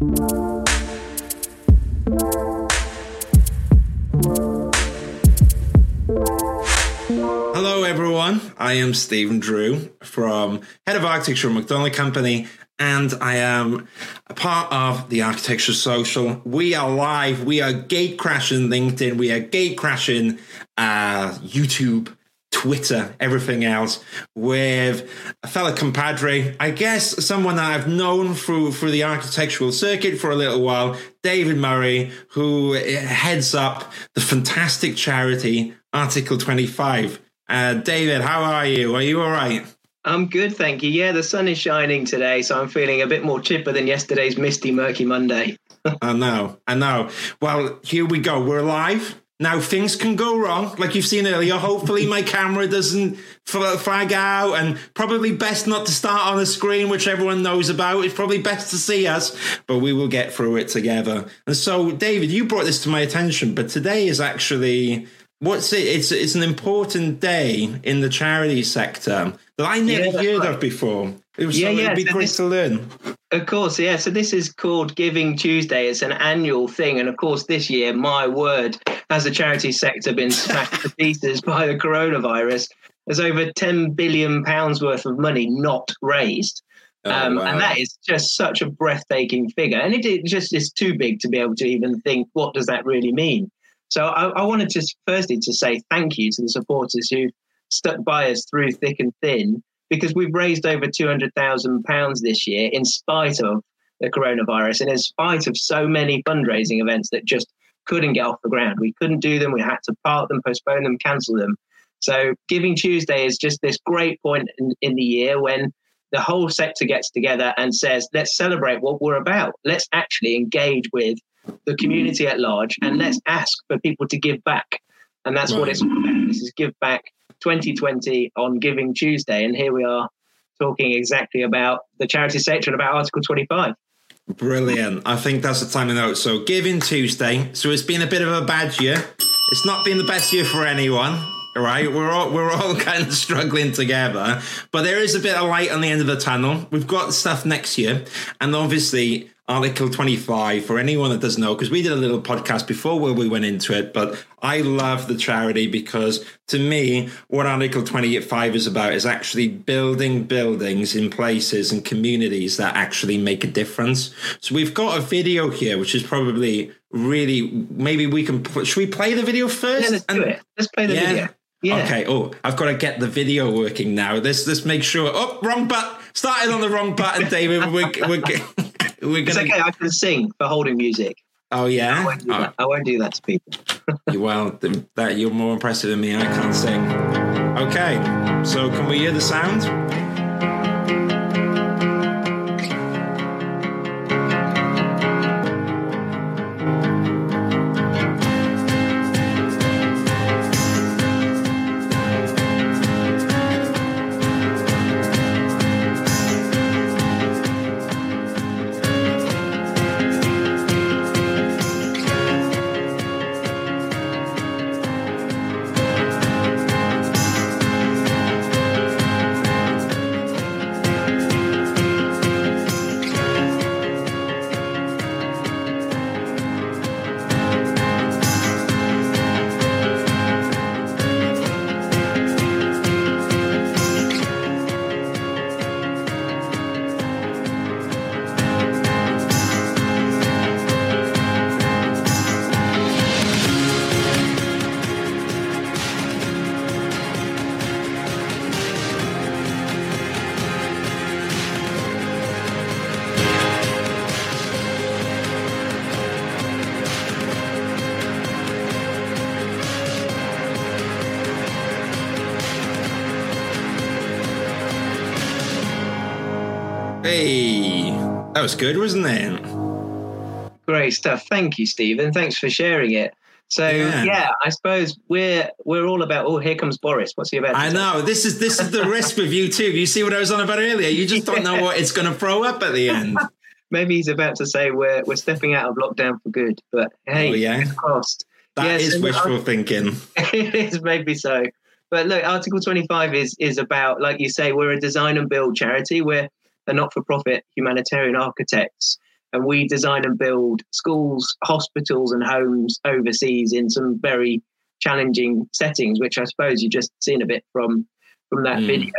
Hello, everyone. I am Stephen Drew from Head of Architecture at McDonald Company, and I am a part of the Architecture Social. We are live. We are gate crashing LinkedIn. We are gate crashing uh, YouTube. Twitter, everything else, with a fellow compadre, I guess someone that I've known through through the architectural circuit for a little while, David Murray, who heads up the fantastic charity Article 25. Uh, David, how are you? Are you all right? I'm good, thank you. Yeah, the sun is shining today, so I'm feeling a bit more chipper than yesterday's misty, murky Monday. I know, I know. Well, here we go. We're live. Now things can go wrong, like you've seen earlier. Hopefully, my camera doesn't flag out, and probably best not to start on a screen, which everyone knows about. It's probably best to see us, but we will get through it together. And so, David, you brought this to my attention, but today is actually what's it? It's it's an important day in the charity sector that I never yeah, heard right. of before. It was yeah, so, yeah. it'd be so great this, to learn. Of course, yeah. So this is called Giving Tuesday. It's an annual thing, and of course, this year, my word, has the charity sector been smashed to pieces by the coronavirus? There's over ten billion pounds worth of money not raised. Oh, um, wow. And that is just such a breathtaking figure, and it, it just is too big to be able to even think what does that really mean. So I, I wanted to firstly to say thank you to the supporters who stuck by us through thick and thin because we've raised over £200,000 this year in spite of the coronavirus and in spite of so many fundraising events that just couldn't get off the ground. We couldn't do them. We had to park them, postpone them, cancel them. So Giving Tuesday is just this great point in, in the year when the whole sector gets together and says, let's celebrate what we're about. Let's actually engage with the community at large and let's ask for people to give back. And that's right. what it's about. This is Give Back 2020 on Giving Tuesday. And here we are talking exactly about the charity sector and about Article 25. Brilliant. I think that's the time to note. So, Giving Tuesday. So, it's been a bit of a bad year. It's not been the best year for anyone. Right, we're all we're all kind of struggling together, but there is a bit of light on the end of the tunnel. We've got stuff next year, and obviously Article 25, for anyone that doesn't know, because we did a little podcast before where we went into it, but I love the charity because to me, what Article 25 is about is actually building buildings in places and communities that actually make a difference. So we've got a video here, which is probably really, maybe we can, should we play the video first? Yeah, let's do it. Let's play the yeah. video. Yeah. Okay. Oh, I've got to get the video working now. Let's let's make sure. Oh, wrong button. Started on the wrong button, David. We're, we're, we're gonna... It's okay. I can sing for holding music. Oh yeah. I won't do, oh. that. I won't do that to people. well, that you're more impressive than me. I can't sing. Okay. So can we hear the sound? That was good, wasn't it? Great stuff. Thank you, Stephen. Thanks for sharing it. So yeah. yeah. I suppose we're we're all about. Oh, here comes Boris. What's he about? I know this is this is the risk with you too. You see what I was on about earlier. You just don't know what it's going to throw up at the end. Maybe he's about to say we're we're stepping out of lockdown for good. But hey, oh, yeah, cost. That yes, is wishful thinking. it is maybe so. But look, Article 25 is is about, like you say, we're a design and build charity. We're a not for profit humanitarian architects. and we design and build schools, hospitals, and homes overseas in some very challenging settings, which I suppose you've just seen a bit from from that mm. video.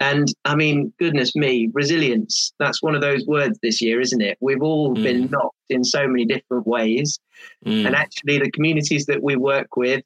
And I mean, goodness me, resilience, that's one of those words this year, isn't it? We've all mm. been knocked in so many different ways. Mm. And actually, the communities that we work with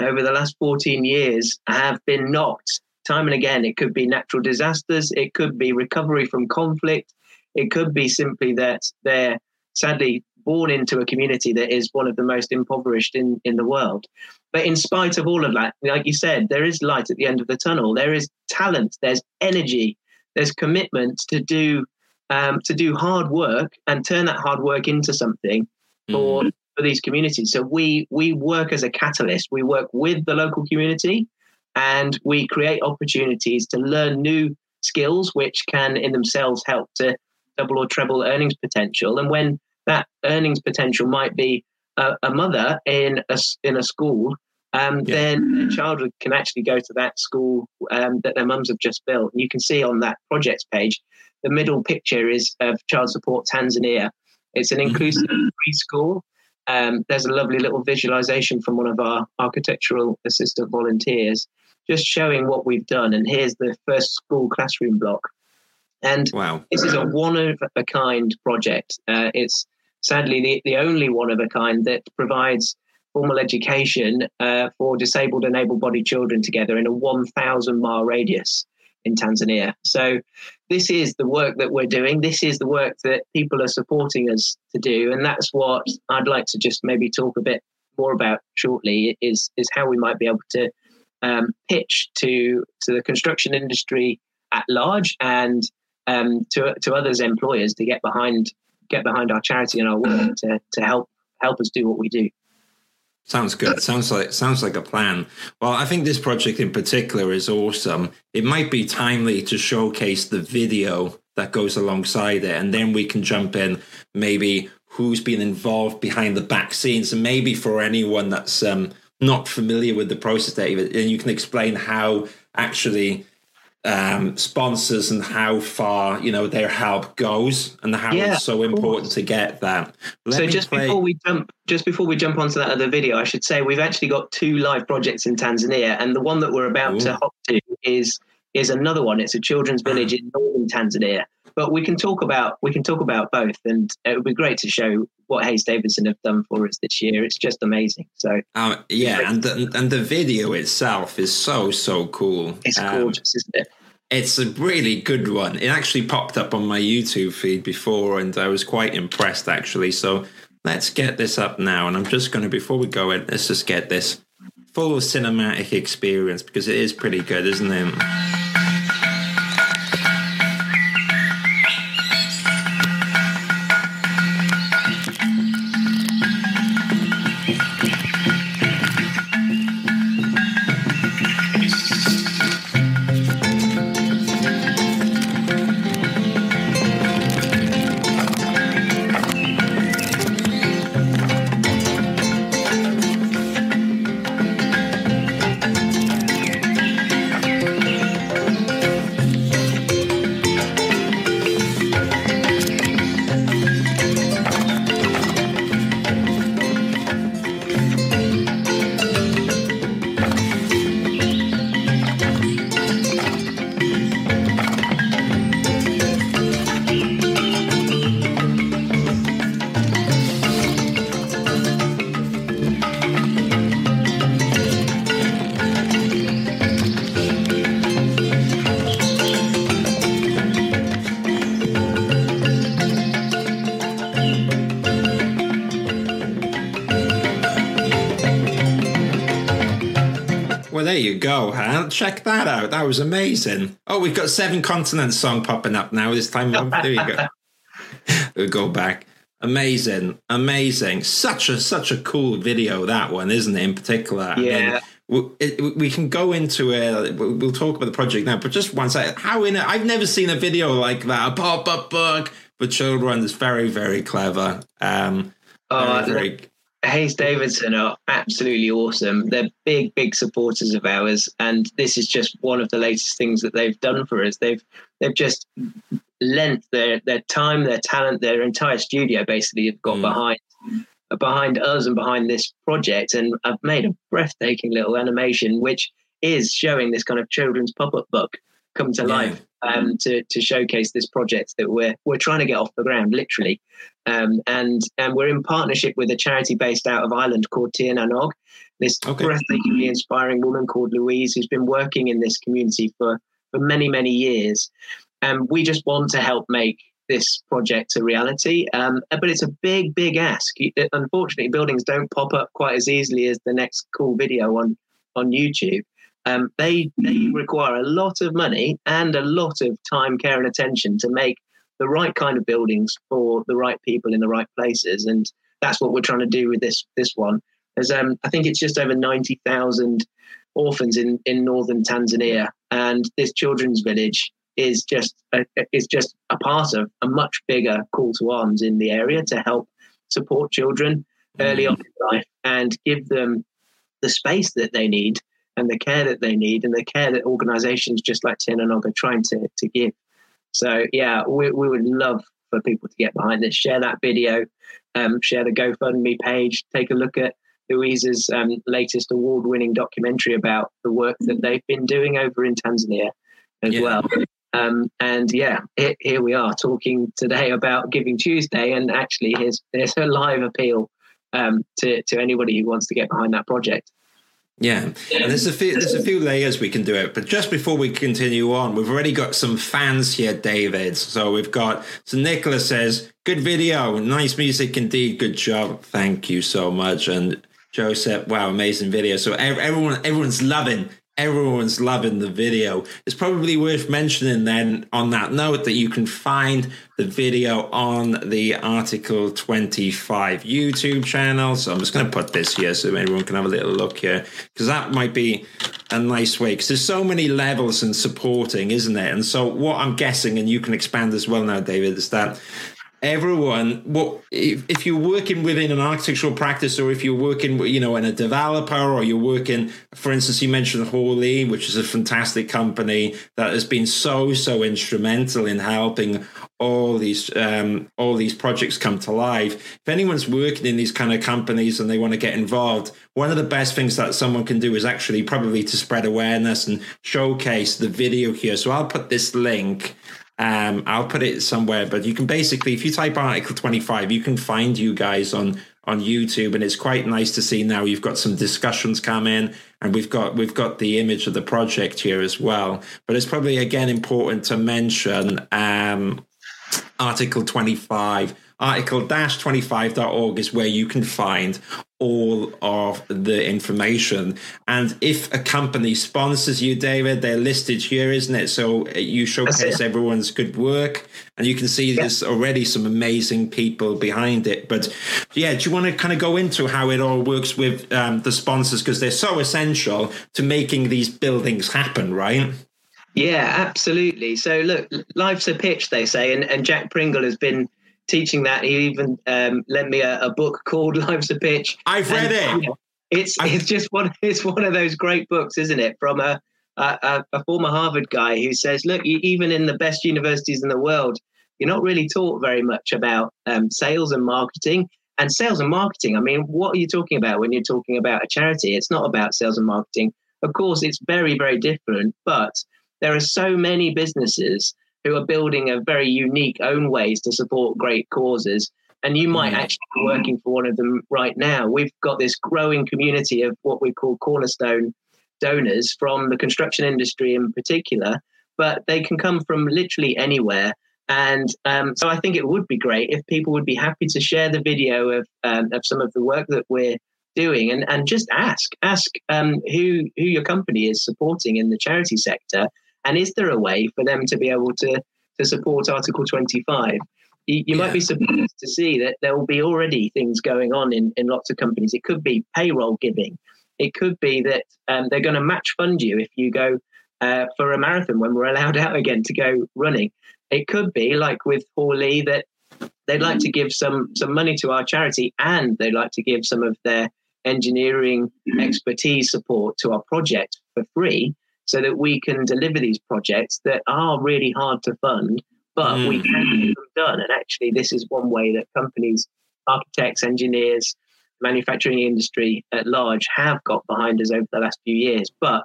over the last 14 years have been knocked time and again. It could be natural disasters, it could be recovery from conflict, it could be simply that they're sadly born into a community that is one of the most impoverished in, in the world. But in spite of all of that, like you said, there is light at the end of the tunnel. There is talent, there's energy, there's commitment to do um, to do hard work and turn that hard work into something for, mm. for these communities. So we we work as a catalyst. We work with the local community and we create opportunities to learn new skills which can in themselves help to double or treble earnings potential. And when that earnings potential might be a, a mother in a, in a school, um, yeah. then a child can actually go to that school um, that their mums have just built. And you can see on that projects page, the middle picture is of Child Support Tanzania. It's an mm-hmm. inclusive preschool. Um, there's a lovely little visualization from one of our architectural assistant volunteers, just showing what we've done. And here's the first school classroom block. And wow. this is a one of a kind project. Uh, it's sadly the, the only one of a kind that provides formal education uh, for disabled and able bodied children together in a 1,000 mile radius in Tanzania. So, this is the work that we're doing. This is the work that people are supporting us to do. And that's what I'd like to just maybe talk a bit more about shortly is, is how we might be able to um, pitch to, to the construction industry at large and um, to to others employers to get behind get behind our charity and our work to to help help us do what we do. Sounds good. Sounds like sounds like a plan. Well, I think this project in particular is awesome. It might be timely to showcase the video that goes alongside it, and then we can jump in maybe who's been involved behind the back scenes, and maybe for anyone that's um, not familiar with the process, David, and you can explain how actually um, sponsors and how far you know their help goes and how yeah, it's so important to get that. Let so just play... before we jump, just before we jump onto that other video, I should say we've actually got two live projects in Tanzania, and the one that we're about Ooh. to hop to is is another one. It's a children's village in northern Tanzania. But we can talk about we can talk about both, and it would be great to show what Hayes Davidson have done for us this year. It's just amazing. So um, yeah, and the, and the video itself is so so cool. It's um, gorgeous, isn't it? It's a really good one. It actually popped up on my YouTube feed before, and I was quite impressed actually. So let's get this up now, and I'm just going to before we go in, let's just get this full cinematic experience because it is pretty good, isn't it? Go, huh? Check that out. That was amazing. Oh, we've got Seven Continents song popping up now this time. there you go. we'll go back. Amazing, amazing. Such a such a cool video that one, isn't it? In particular, yeah. We, it, we can go into it. We'll talk about the project now, but just one second. How in it? I've never seen a video like that. A pop up book for children is very very clever. Um, oh, very, very Hayes Davidson are absolutely awesome. They're big, big supporters of ours, and this is just one of the latest things that they've done for us. They've they've just lent their their time, their talent, their entire studio basically have got mm. behind behind us and behind this project, and I've made a breathtaking little animation which is showing this kind of children's pop up book come to yeah. life um, to to showcase this project that we're we're trying to get off the ground, literally. Um, and and we're in partnership with a charity based out of Ireland called Tir na. This okay. breathtakingly inspiring woman called Louise, who's been working in this community for for many many years. And we just want to help make this project a reality. Um, but it's a big, big ask. Unfortunately, buildings don't pop up quite as easily as the next cool video on on YouTube. Um, they they require a lot of money and a lot of time, care, and attention to make the right kind of buildings for the right people in the right places, and that's what we're trying to do with this this one. There's um, I think it's just over ninety thousand orphans in in northern Tanzania, and this children's village is just a, is just a part of a much bigger call to arms in the area to help support children early on in life and give them the space that they need and the care that they need and the care that organizations just like na are trying to, to give. So, yeah, we, we would love for people to get behind this. Share that video, um, share the GoFundMe page, take a look at Louise's um, latest award winning documentary about the work that they've been doing over in Tanzania as yeah. well. Um, and yeah, it, here we are talking today about Giving Tuesday, and actually, here's, here's a live appeal um, to, to anybody who wants to get behind that project. Yeah, and there's a few there's a few layers we can do it. But just before we continue on, we've already got some fans here, David. So we've got so Nicholas says, "Good video, nice music indeed, good job, thank you so much." And Joseph, wow, amazing video. So everyone everyone's loving everyone's loving the video. It's probably worth mentioning then on that note that you can find the video on the Article 25 YouTube channel. So I'm just going to put this here so everyone can have a little look here because that might be a nice way because there's so many levels and supporting, isn't it? And so what I'm guessing, and you can expand as well now, David, is that everyone what if, if you're working within an architectural practice or if you're working you know in a developer or you're working for instance you mentioned Hoare Lea which is a fantastic company that has been so so instrumental in helping all these um, all these projects come to life. If anyone's working in these kind of companies and they want to get involved one of the best things that someone can do is actually probably to spread awareness and showcase the video here. So i'll put this link um, I'll put it somewhere, but you can basically, if you type Article 25, you can find you guys on on YouTube, and it's quite nice to see now. You've got some discussions come in, and we've got we've got the image of the project here as well. But it's probably again important to mention um, Article 25 article-25.org is where you can find all of the information. And if a company sponsors you, David, they're listed here, isn't it? So uh, you showcase everyone's good work, and you can see yeah. there's already some amazing people behind it. But yeah, do you want to kind of go into how it all works with um, the sponsors because they're so essential to making these buildings happen, right? Yeah, absolutely. So look, life's a pitch, they say, and, and Jack Pringle has been teaching that. He even um, lent me a, a, book called Life's a Pitch. I've read and, it. it's I've... it's just one it's one of those great books, isn't it? From a a, a former Harvard guy who says, look, even in the best universities in the world, you're not really taught very much about um, sales and marketing. And sales and marketing, I mean, what are you talking about when you're talking about a charity? It's not about sales and marketing. Of course, it's very, very different, but there are so many businesses who are building a very unique own ways to support great causes. And you might mm. actually be working for one of them right now. We've got this growing community of what we call cornerstone donors from the construction industry in particular, but they can come from literally anywhere. And um, so I think it would be great if people would be happy to share the video of, um, of some of the work that we're doing and, and just ask ask um, who who your company is supporting in the charity sector and is there a way for them to be able to, to support Article 25? You, you yeah. might be surprised to see that there will be already things going on in, in lots of companies. It could be payroll giving. It could be that um, they're going to match fund you if you go uh, for a marathon when we're allowed out again to go running. It could be like with Hoare Lea that they'd like to give some some money to our charity and they'd like to give some of their engineering expertise support to our project for free so that we can deliver these projects that are really hard to fund but mm. we can get them done. And actually, this is one way that companies, architects, engineers, manufacturing industry at large have got behind us over the last few years. But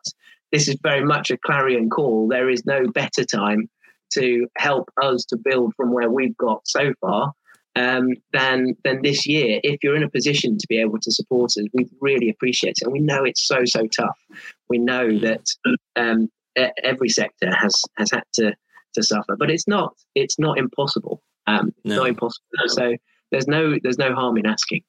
this is very much a clarion call. There is no better time to help us to build from where we've got so far um, than than this year. If you're in a position to be able to support us, we really appreciate it. And we know it's so so tough. We know mm. that um, every sector has has had to to suffer, but it's not it's not impossible. Um, no. Not impossible. So there's no there's no harm in asking.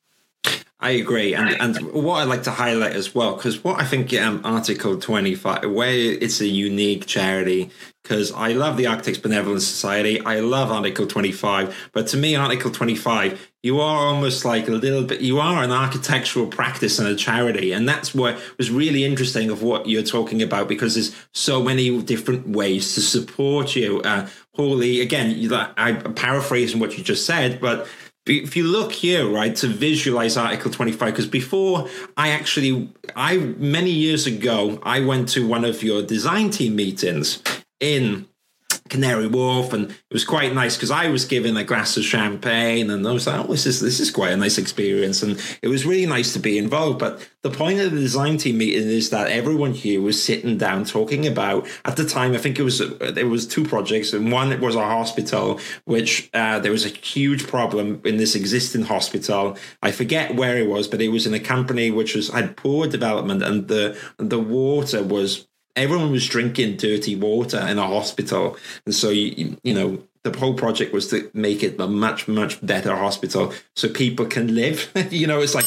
I agree, and and what I like to highlight as well, because what I think um, Article Twenty Five, where it's a unique charity, because I love the Architects Benevolent Society, I love Article Twenty Five, but to me, Article Twenty Five, you are almost like a little bit, you are an architectural practice and a charity, and that's what was really interesting of what you're talking about, because there's so many different ways to support you. Uh, Hoare Lea, again, you, I'm paraphrasing what you just said, but if you look here, right, to visualize Article 25, because before I actually, I many years ago, I went to one of your design team meetings in Canary Wharf, and it was quite nice because I was given a glass of champagne, and I was like, "Oh, this is this is quite a nice experience," and it was really nice to be involved. But the point of the design team meeting is that everyone here was sitting down talking about. At the time, I think it was there was two projects, and one was a hospital, which uh, there was a huge problem in this existing hospital. I forget where it was, but it was in a company which was had poor development, and the the water was everyone was drinking dirty water in a hospital, and so you you know the whole project was to make it a much much better hospital so people can live. you know, it's like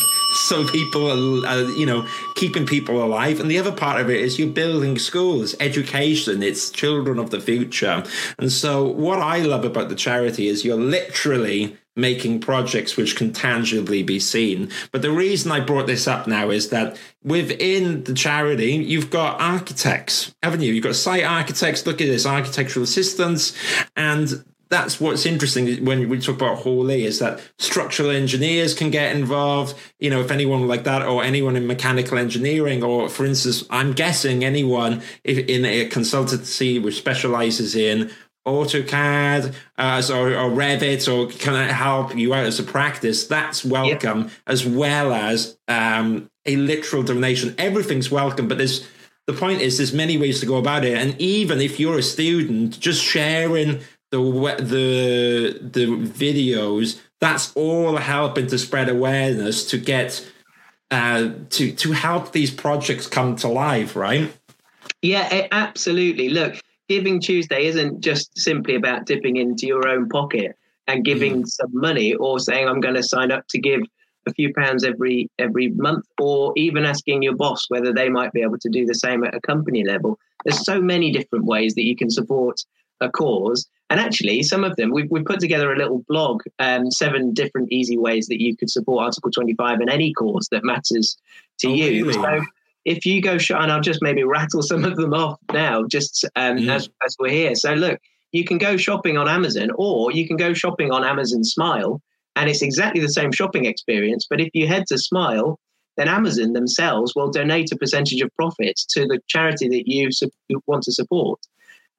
so people are, you know keeping people alive, and the other part of it is you're building schools, education. It's children of the future, and so what I love about the charity is you're literally making projects which can tangibly be seen. But the reason I brought this up now is that within the charity, you've got architects, haven't you? You've got site architects, look at this, architectural assistants, and that's what's interesting when we talk about Hoare Lea is that structural engineers can get involved. You know, if anyone like that, or anyone in mechanical engineering, or for instance, I'm guessing anyone in a consultancy which specializes in AutoCAD uh, or, or, Revit or can I help you out as a practice? That's welcome, yep. as well as um, a literal donation. Everything's welcome, but there's the point is there's many ways to go about it, and even if you're a student, just sharing the the the videos, that's all helping to spread awareness to get uh, to to help these projects come to life, right? Yeah, absolutely. Look Giving Tuesday isn't just simply about dipping into your own pocket and giving mm. some money or saying I'm going to sign up to give a few pounds every every month or even asking your boss whether they might be able to do the same at a company level there's so many different ways that you can support a cause and actually some of them we've, we've put together a little blog um, seven different easy ways that you could support article 25 and any cause that matters to oh, you really? so if you go shop, and I'll just maybe rattle some of them off now, just um, as, as we're here. So look, you can go shopping on Amazon, or you can go shopping on Amazon Smile, and it's exactly the same shopping experience. But if you head to Smile, then Amazon themselves will donate a percentage of profits to the charity that you su- want to support.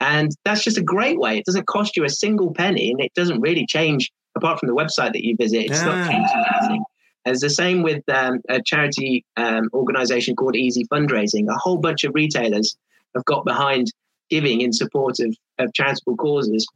And that's just a great way. It doesn't cost you a single penny, and it doesn't really change apart from the website that you visit. It's yeah. not changing anything. It's the same with um, a charity um, organization called Easy Fundraising. A whole bunch of retailers have got behind giving in support of, of charitable causes.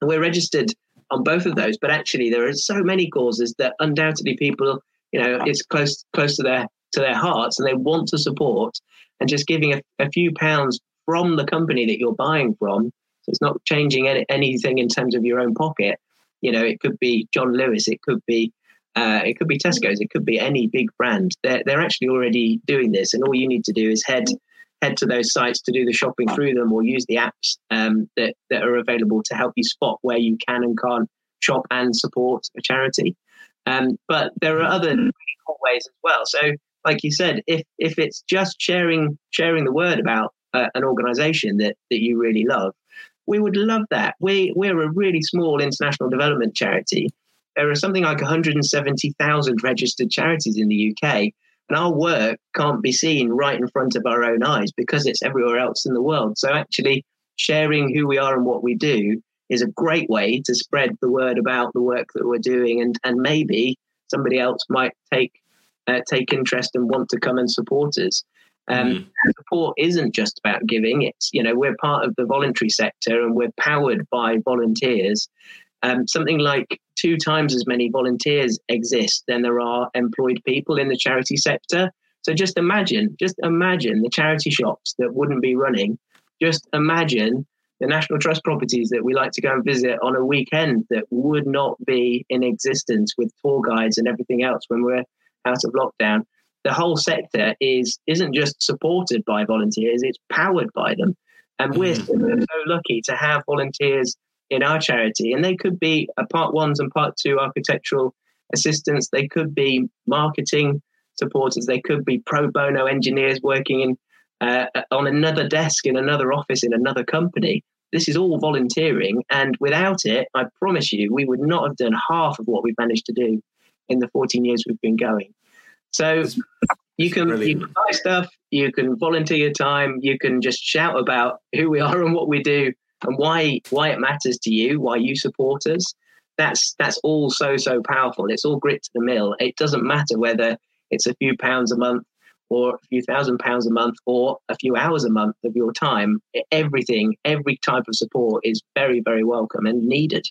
And we're registered on both of those, but actually there are so many causes that undoubtedly people, you know, it's close close to their to their hearts and they want to support and just giving a, a few pounds from the company that you're buying from. So it's not changing any, anything in terms of your own pocket. You know, it could be John Lewis, it could be uh, it could be Tesco's, it could be any big brand. They're, they're actually already doing this, and all you need to do is head head to those sites to do the shopping through them, or use the apps um, that that are available to help you spot where you can and can't shop and support a charity. Um, but there are other really cool ways as well. So, like you said, if if it's just sharing sharing the word about uh, an organisation that that you really love, we would love that. We we're a really small international development charity there are something like 170,000 registered charities in the UK, and our work can't be seen right in front of our own eyes because it's everywhere else in the world. So actually, sharing who we are and what we do is a great way to spread the word about the work that we're doing, and and maybe somebody else might take uh, take interest and want to come and support us. Um, mm. Support isn't just about giving; it's you know we're part of the voluntary sector and we're powered by volunteers. Um, something like two times as many volunteers exist than there are employed people in the charity sector. So just imagine, just imagine the charity shops that wouldn't be running. Just imagine the National Trust properties that we like to go and visit on a weekend that would not be in existence with tour guides and everything else when we're out of lockdown. The whole sector is isn't just supported by volunteers; it's powered by them, and we're mm-hmm. so lucky to have volunteers in our charity. And they could be a part ones and part two architectural assistants. They could be marketing supporters. They could be pro bono engineers working in uh, on another desk in another office in another company. This is all volunteering, and without it, I promise you, we would not have done half of what we've managed to do in the 14 years we've been going. So you can, you can buy stuff, you can volunteer your time, you can just shout about who we are and what we do and why why it matters to you, why you support us. That's that's all so so powerful. It's all grit to the mill. It doesn't matter whether it's a few pounds a month or a few thousand pounds a month or a few hours a month of your time. Everything, every type of support is very very welcome and needed.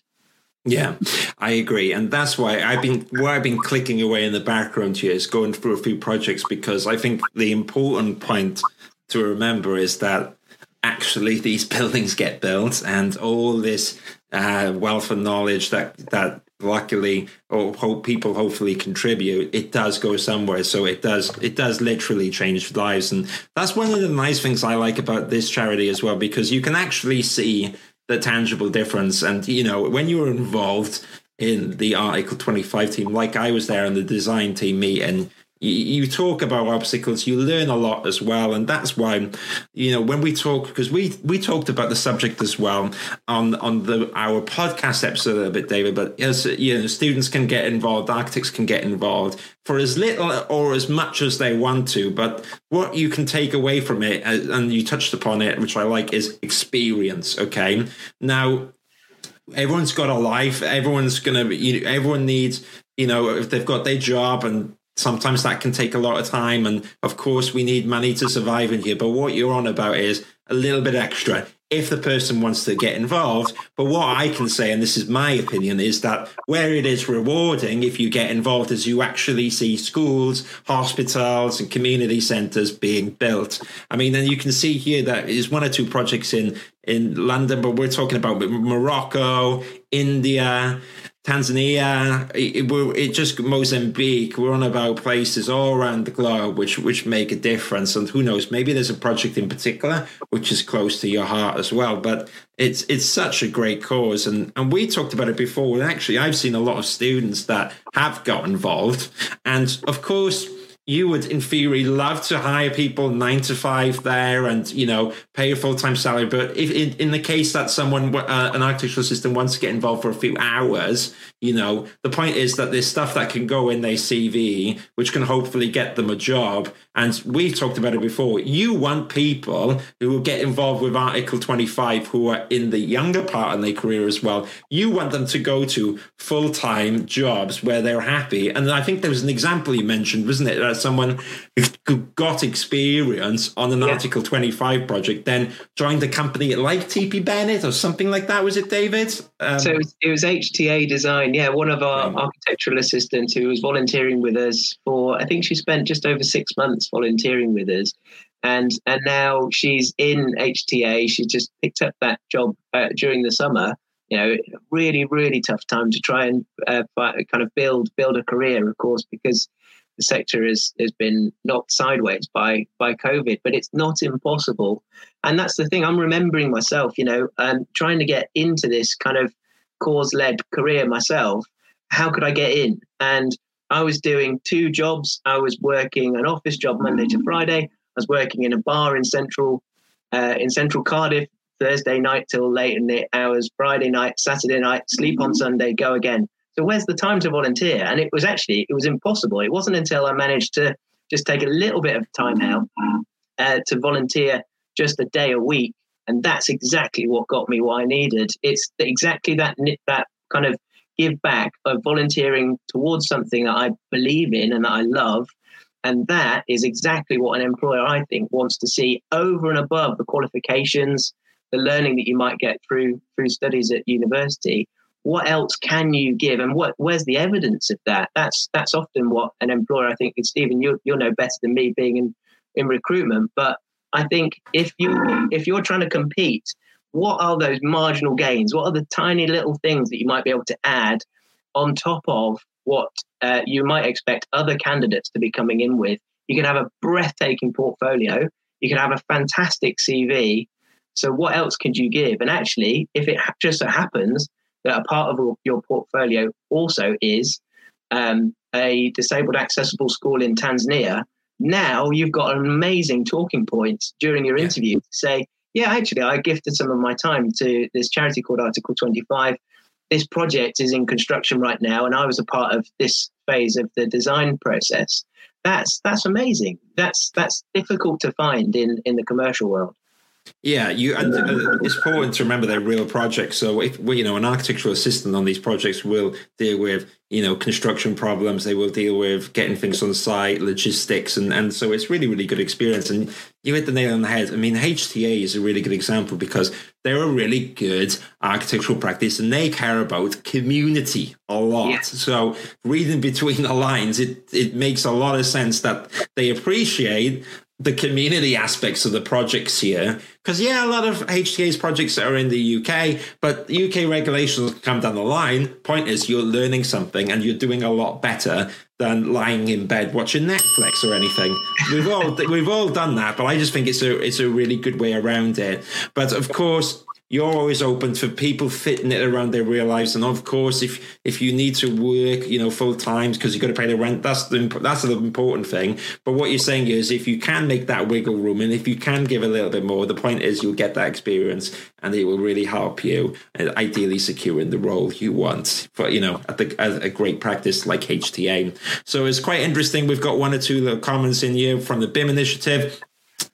Yeah, I agree, and that's why I've been why I've been clicking away in the background here is going through a few projects because I think the important point to remember is that actually these buildings get built and all this uh, wealth of knowledge that that luckily or hope people hopefully contribute it does go somewhere. So it does it does literally change lives. And that's one of the nice things i like about this charity as well because you can actually see the tangible difference. And you know when you're involved in the article 25 team like i was there in the design team meeting you, talk about obstacles you learn a lot as well and that's why you know when we talk because we we talked about the subject as well on on the our podcast episode a little bit david but as you know students can get involved architects can get involved for as little or as much as they want to but what you can take away from it uh, and you touched upon it which i like is experience okay? Now everyone's got a life everyone's gonna you know, everyone needs you know if they've got their job and sometimes that can take a lot of time and of course we need money to survive in here. But what you're on about is a little bit extra if the person wants to get involved. But what i can say and this is my opinion is that where it is rewarding if you get involved is you actually see schools hospitals and community centers being built. I mean and you can see here that is one or two projects in in london but we're talking about morocco india Tanzania, it, it, just Mozambique. We're on about places all around the globe which which make a difference. And who knows, maybe there's a project in particular which is close to your heart as well. But it's it's such a great cause, and and we talked about it before. And actually, I've seen a lot of students that have got involved, and of course you would in theory love to hire people nine to five there and you know pay a full-time salary. But if in, in the case that someone uh, an architectural assistant wants to get involved for a few hours you know the point is that there's stuff that can go in their cv which can hopefully get them a job and we've talked about it before. You want people who will get involved with Article 25 who are in the younger part of their career as well. You want them to go to full time jobs where they're happy. And I think there was an example you mentioned, wasn't it? That someone who got experience on an yeah. Article 25 project then joined a company like TP Bennett or something like that. Was it, David? Um, so it was, it was, HTA Design. Yeah, one of our architectural assistants who was volunteering with us for, I think she spent just over six months volunteering with us, and and now she's in HTA. She just picked up that job uh, during the summer. You know, really, really tough time to try and uh, kind of build build a career, of course, because the sector has has been knocked sideways by by COVID. But it's not impossible, and that's the thing. I'm remembering myself. You know, um, trying to get into this kind of cause led career myself. How could I get in? And I was doing two jobs. I was working an office job Monday to Friday. I was working in a bar in central uh, in central Cardiff Thursday night till late in the hours. Friday night, Saturday night, sleep on Sunday, go again. So where's the time to volunteer? And it was actually it was impossible. It wasn't until I managed to just take a little bit of time out uh, to volunteer just a day a week And that's exactly what got me what I needed. It's exactly that that kind of give back by volunteering towards something that I believe in and that I love. And that is exactly what an employer, I think, wants to see over and above the qualifications, the learning that you might get through through studies at university. What else can you give, and what where's the evidence of that? That's that's often what an employer, I think, and Stephen, you you'll know better than me, being in in recruitment. But I think if you if you're trying to compete what are those marginal gains? What are the tiny little things that you might be able to add on top of what uh, you might expect other candidates to be coming in with? You can have a breathtaking portfolio. You can have a fantastic CV. So, what else could you give? And actually, if it just so happens that a part of your portfolio also is um, a disabled accessible school in Tanzania, now you've got an amazing talking point during your interview to say, yeah, actually, I gifted some of my time to this charity called Article 25. This project is in construction right now, and I was a part of this phase of the design process. That's that's amazing. That's that's difficult to find in in the commercial world. Yeah, you. And, uh, it's important to remember they're real projects. So, if you know, an architectural assistant on these projects will deal with you know construction problems. They will deal with getting things on site, logistics, and and so it's really really good experience. And you hit the nail on the head. I mean, HTA is a really good example because they're a really good architectural practice, and they care about community a lot. Yeah. So, reading between the lines, it it makes a lot of sense that they appreciate the community aspects of the projects here. Because, yeah, a lot of HTA's projects are in the UK, but UK regulations come down the line. Point is, you're learning something and you're doing a lot better than lying in bed watching Netflix or anything. We've all we've all done that, but I just think it's a it's a really good way around it. But of course, you're always open for people fitting it around their real lives. And of course, if if you need to work, you know, full time because you've got to pay the rent, that's the that's the important thing. But what you're saying is, if you can make that wiggle room, and if you can give a little bit more, the point is you'll get that experience, and it will really help you, uh, ideally securing the role you want for you know at, the, at a great practice like HTA. So it's quite interesting. We've got one or two little comments in here from the BIM initiative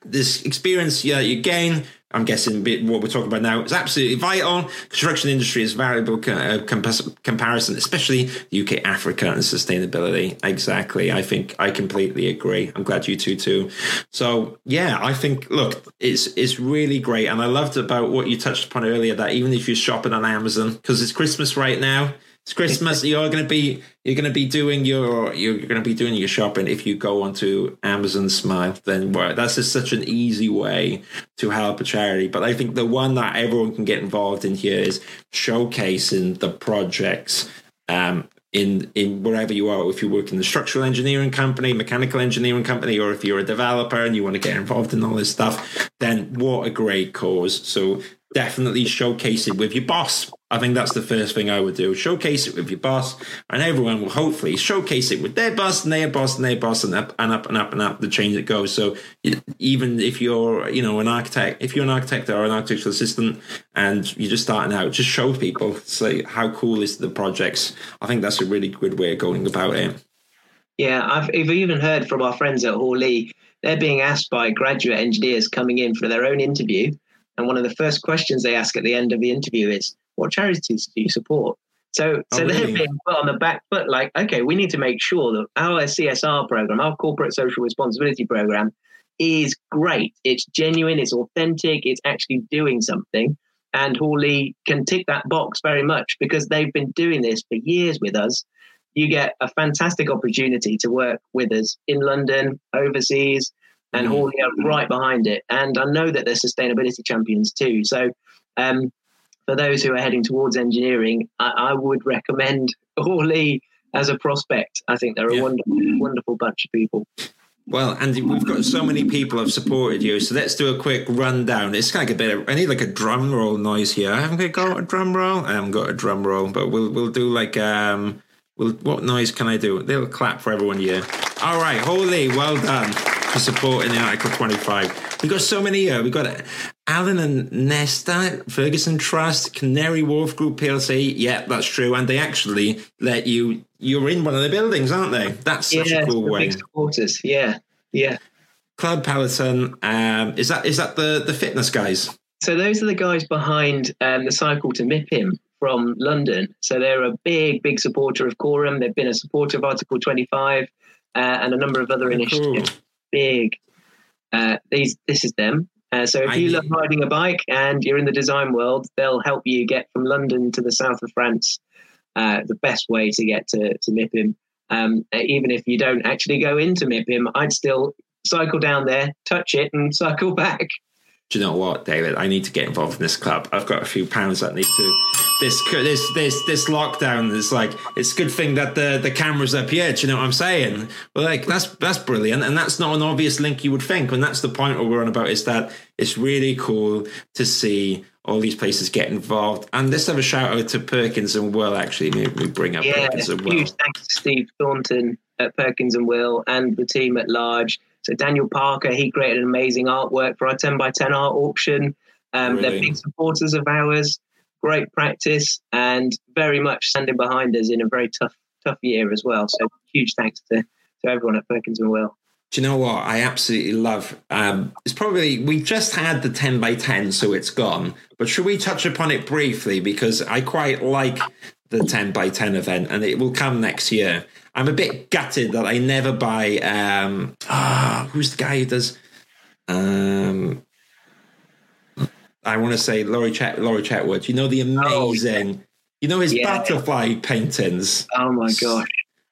this experience yeah, you gain I'm guessing what we're talking about now is absolutely vital. Construction industry is variable uh, comparison, especially UK, Africa, and sustainability. Exactly. I think I completely agree. I'm glad you two too. So yeah, I think look, it's it's really great, and I loved about what you touched upon earlier that even if you're shopping on Amazon because it's Christmas right now, it's Christmas. You're going to be you're going to be doing your you're going to be doing your shopping if you go onto Amazon Smile. Then that's just such an easy way to help a charity. But I think the one that everyone can get involved in here is showcasing the projects. Um, in in wherever you are, if you work in the structural engineering company, mechanical engineering company, or if you're a developer and you want to get involved in all this stuff, then what a great cause. So definitely showcase it with your boss. I think that's the first thing I would do. Showcase it with your boss, and everyone will hopefully showcase it with their boss and their boss and their boss, and up and up and up and up the chain that goes. So even if you're, you know, an architect, if you're an architect or an architectural assistant, and you're just starting out, just show people, say how cool is the projects. I think that's a really good way of going about it. Yeah, I've, even heard from our friends at Hoare Lea. They're being asked by graduate engineers coming in for their own interview and one of the first questions they ask at the end of the interview is, "What charities do you support?" So, oh, so really? they're being put on the back foot. Like, okay, we need to make sure that our CSR program, our corporate social responsibility program, is great. It's genuine. It's authentic. It's actually doing something. And Hoare Lea can tick that box very much because they've been doing this for years with us. You get a fantastic opportunity to work with us in London, overseas, and Hoare Lea mm. are right behind it. And I know that they're sustainability champions too. So um, for those who are heading towards engineering, I, I would recommend Hoare Lea as a prospect. I think they're a wonderful, wonderful bunch of people. Well, Andy, we've got so many people have supported you, so let's do a quick rundown. It's like a bit of I need like a drum roll noise here. I haven't got a drum roll. I haven't got a drum roll, but we'll we'll do like um, we'll what noise can I do? A little clap for everyone here. All right, Hoare Lea, well done for supporting the Article 25. We've got so many here. We've got Alan and Nesta, Ferguson Trust, Canary Wharf Group PLC. Yeah, that's true. And they actually let you, you're in one of the buildings, aren't they? That's such yeah, a cool way. Supporters. Yeah, yeah. Club Peloton. Um, is that is that the the fitness guys? So those are the guys behind um, the cycle to MIPIM from London. So they're a big, big supporter of Quorum. They've been a supporter of Article 25 uh, and a number of other initiatives. Cool. Big. Uh, these, this is them. Uh, so if I you love riding a bike and you're in the design world, they'll help you get from London to the south of France. Uh, the best way to get to, to MIPIM. Um, even if you don't actually go into MIPIM, I'd still cycle down there, touch it, and cycle back do you know what, David? I need to get involved in this club. I've got a few pounds that need to. This this this this lockdown is like it's a good thing that the the cameras up here. Do you know what I'm saying? Well, like that's that's brilliant, and that's not an obvious link you would think. And that's the point we're on about is that it's really cool to see all these places get involved. And let's have a shout out to Perkins and Will. Actually, we bring up yeah, Perkins and Will. Huge thanks to Steve Thornton at Perkins and Will and the team at large so Daniel Parker, he created an amazing artwork for our 10 by 10 art auction. Um, really? They're big supporters of ours. Great practice and very much standing behind us in a very tough, tough year as well. So huge thanks to, to everyone at Perkins and Will. Do you know what I absolutely love? Um, it's probably we just had the ten by ten, so it's gone. But should we touch upon it briefly because I quite like the ten by ten event, and it will come next year. I'm a bit gutted that I never buy. Um, ah, who's the guy who does? Um, I want to say Laurie Chet, Laurie Chetwood. You know the oh, amazing. Oh, you know his yeah. butterfly paintings. Oh my gosh,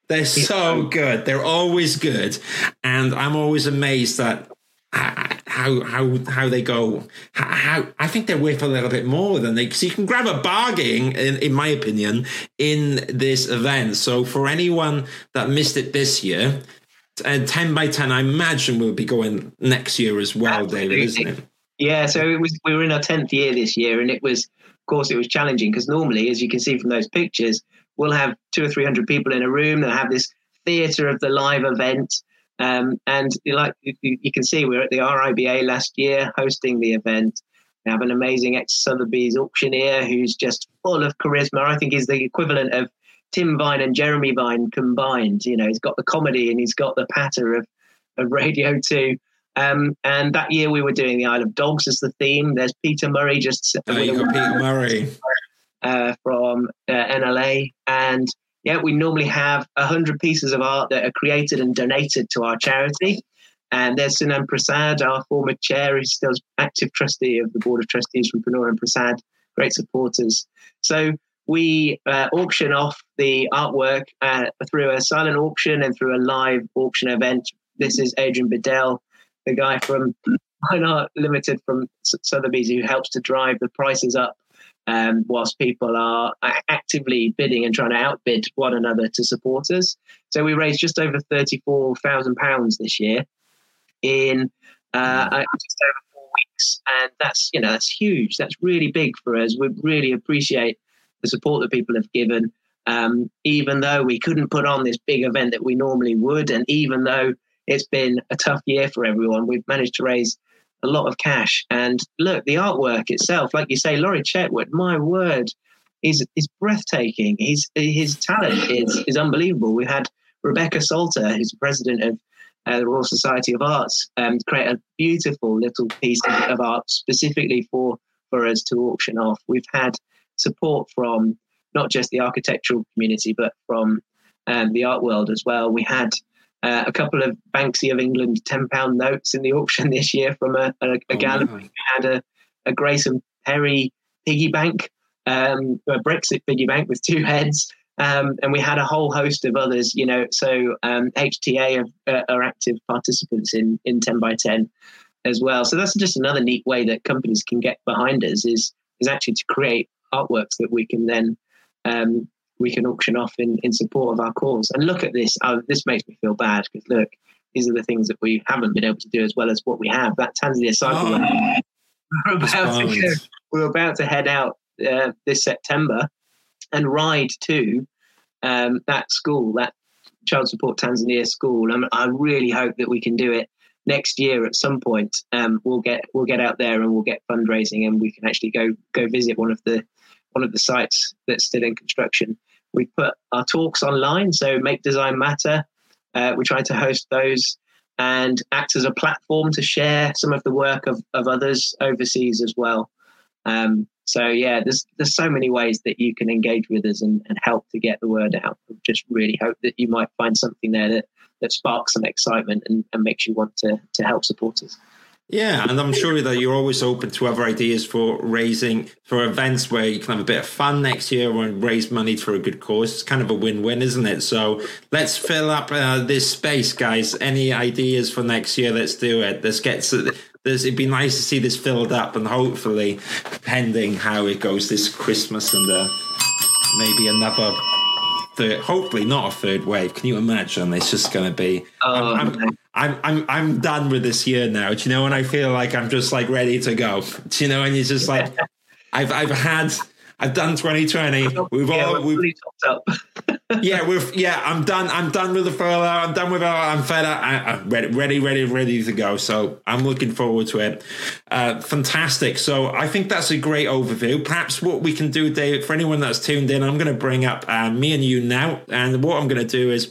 they're so good. They're always good, and I'm always amazed that how how how they go. How, I think they're worth a little bit more than they. So you can grab a bargain, in, in my opinion, in this event. So for anyone that missed it this year, and uh, ten by ten, I imagine we'll be going next year as well, Absolutely. David, isn't it? Yeah. So it was. We were in our tenth year this year, and it was, of course, it was challenging because normally, as you can see from those pictures, we'll have two or three hundred people in a room. They'll have this theatre of the live event um, and like you, can see, we are at the RIBA last year hosting the event. We have an amazing ex Sotheby's auctioneer who's just full of charisma. I think he's the equivalent of Tim Vine and Jeremy Vine combined. You know, he's got the comedy and he's got the patter of, of Radio 2. Um, and that year we were doing the Isle of Dogs as the theme. There's Peter Murray just. Oh, you got Peter Murray. Uh, from uh, NLA. And yeah, we normally have 100 pieces of art that are created and donated to our charity. And there's Sunand Prasad, our former chair, who's still active trustee of the Board of Trustees from Penoyre and Prasad, great supporters. So we uh, auction off the artwork uh, through a silent auction and through a live auction event. This is Adrian Bedell, the guy from Fine Art Limited from Sotheby's, who helps to drive the prices up um, whilst people are actively bidding and trying to outbid one another to support us. So we raised just over thirty-four thousand pounds this year in uh, mm. just over four weeks, and that's you know that's huge. That's really big for us. We really appreciate the support that people have given. Um, even though we couldn't put on this big event that we normally would, and even though it's been a tough year for everyone, we've managed to raise a lot of cash. And look, the artwork itself, like you say, Laurie Chetwood, my word, is is breathtaking. His his talent is is unbelievable. We had Rebecca Salter, who's president of uh, the Royal Society of Arts, um, create a beautiful little piece of, art specifically for for us to auction off. We've had support from not just the architectural community, but from um, the art world as well. We had uh, a couple of Banksy of England £10 notes in the auction this year from a, a, a oh, gallery. We had a, a Grayson Perry piggy bank, um, a Brexit piggy bank with two heads. Um, and we had a whole host of others, you know. So um, HTA are, uh, are, active participants in, in 10 by 10 as well. So that's just another neat way that companies can get behind us is is actually to create artworks that we can then um, we can auction off in, in support of our cause. And look at this. Oh, this makes me feel bad because look, these are the things that we haven't been able to do as well as what we have. That Tanzania cycle. Oh, we're, about to go, we're about to head out uh, this September and ride to um, that school, that Child Support Tanzania school. And I really hope that we can do it next year at some point. Um, we'll get we'll get out there and we'll get fundraising and we can actually go go visit one of the one of the sites that's still in construction. We put our talks online, so Make Design Matter. Uh, we try to host those and act as a platform to share some of the work of, of others overseas as well. Um, so yeah, there's there's so many ways that you can engage with us and, and help to get the word out. Just really hope that you might find something there that, that sparks some excitement and, and makes you want to to help support us. Yeah, and I'm sure that you're always open to other ideas for raising for events where you can have a bit of fun next year and raise money for a good cause. It's kind of a win-win, isn't it? So let's fill up uh, this space, guys. Any ideas for next year? Let's do it. Let's get. There's, it'd be nice to see this filled up, and hopefully, pending how it goes this Christmas and uh, maybe another third, hopefully not a third wave. Can you imagine? It's just going to be. Oh, I'm, I'm, I'm, I'm, I'm done with this year now. Do you know? when I feel like I'm just like ready to go. Do you know? And you're just like, I've, I've had, I've done 2020. We've yeah, all, we've, up. yeah, we've, yeah, I'm done. I'm done with the furlough. I'm done with it. I'm fed up. I, am ready, ready, ready, ready to go. So I'm looking forward to it. Uh, fantastic. So I think that's a great overview. Perhaps what we can do, David, for anyone that's tuned in, I'm going to bring up uh, me and you now. And what I'm going to do is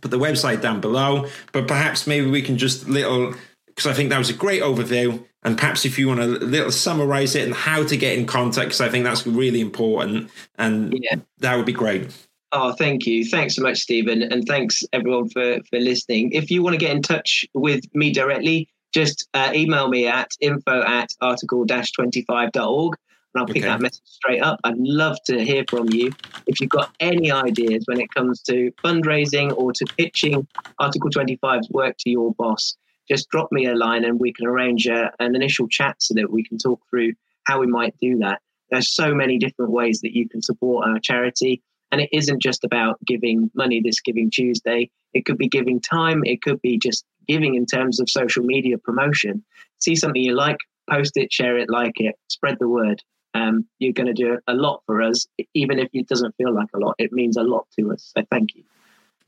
put the website down below. But perhaps maybe we can just little because I think that was a great overview. And perhaps if you want to little summarize it and how to get in contact, because I think that's really important, and yeah. that would be great. Oh, thank you. Thanks so much, Stephen. And thanks everyone for, for listening. If you want to get in touch with me directly, just uh, email me at info at article-25.org and I'll pick okay. that message straight up. I'd love to hear from you. If you've got any ideas when it comes to fundraising or to pitching Article 25's work to your boss, just drop me a line and we can arrange a, an initial chat so that we can talk through how we might do that. There's so many different ways that you can support our charity. And it isn't just about giving money this Giving Tuesday. It could be giving time. It could be just giving in terms of social media promotion. See something you like, post it, share it, like it, spread the word um, you're going to do a lot for us, even if it doesn't feel like a lot. It means a lot to us. So thank you.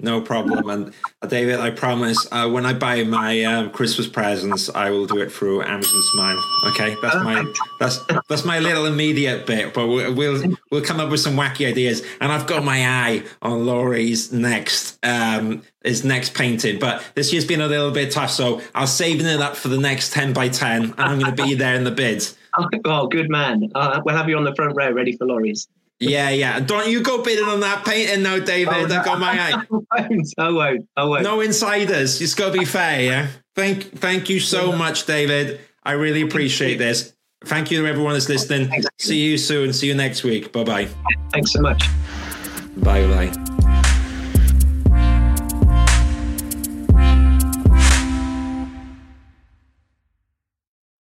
No problem. And uh, David, I promise uh, when I buy my uh, Christmas presents, I will do it through Amazon Smile. Okay, that's my that's that's my little immediate bit. But we'll, we'll we'll come up with some wacky ideas. And I've got my eye on Laurie's next um his next painting. But this year's been a little bit tough, so I'm saving it up for the next ten by ten. And I'm going to be there in the bids. Oh, good man. Uh, we'll have you on the front row ready for Laurie's. Yeah, yeah. Don't you go bidding on that painting now, David. Oh, no. I've got my eye. I won't. I won't. No insiders. It's got to be fair, yeah? Thank, thank you so much, David. I really appreciate this. Thank you to everyone that's listening. See you soon. See you next week. Bye bye. Thanks so much. Bye bye.